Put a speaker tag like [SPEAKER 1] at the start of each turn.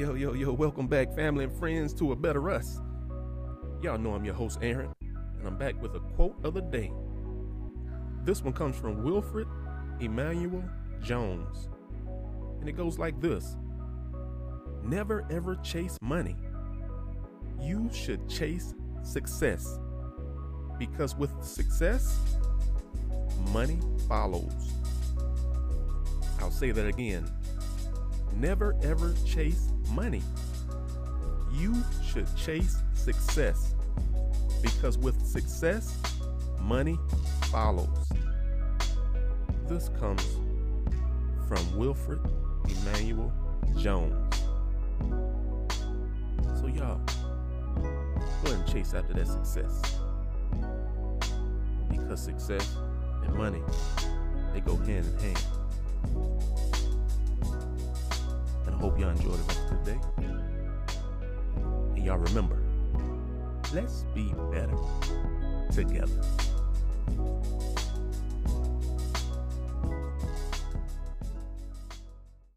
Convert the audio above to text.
[SPEAKER 1] Yo, yo, yo, welcome back, family and friends, to A Better Us. Y'all know I'm your host, Aaron, and I'm back with a quote of the day. This one comes from Wilfred Emmanuel Jones, and it goes like this Never ever chase money. You should chase success, because with success, money follows. I'll say that again. Never ever chase money. You should chase success because with success, money follows. This comes from Wilfred Emmanuel Jones. So, y'all, go and chase after that success because success and money they go hand in hand. hope y'all enjoy the rest of the day. And y'all remember, let's be better together.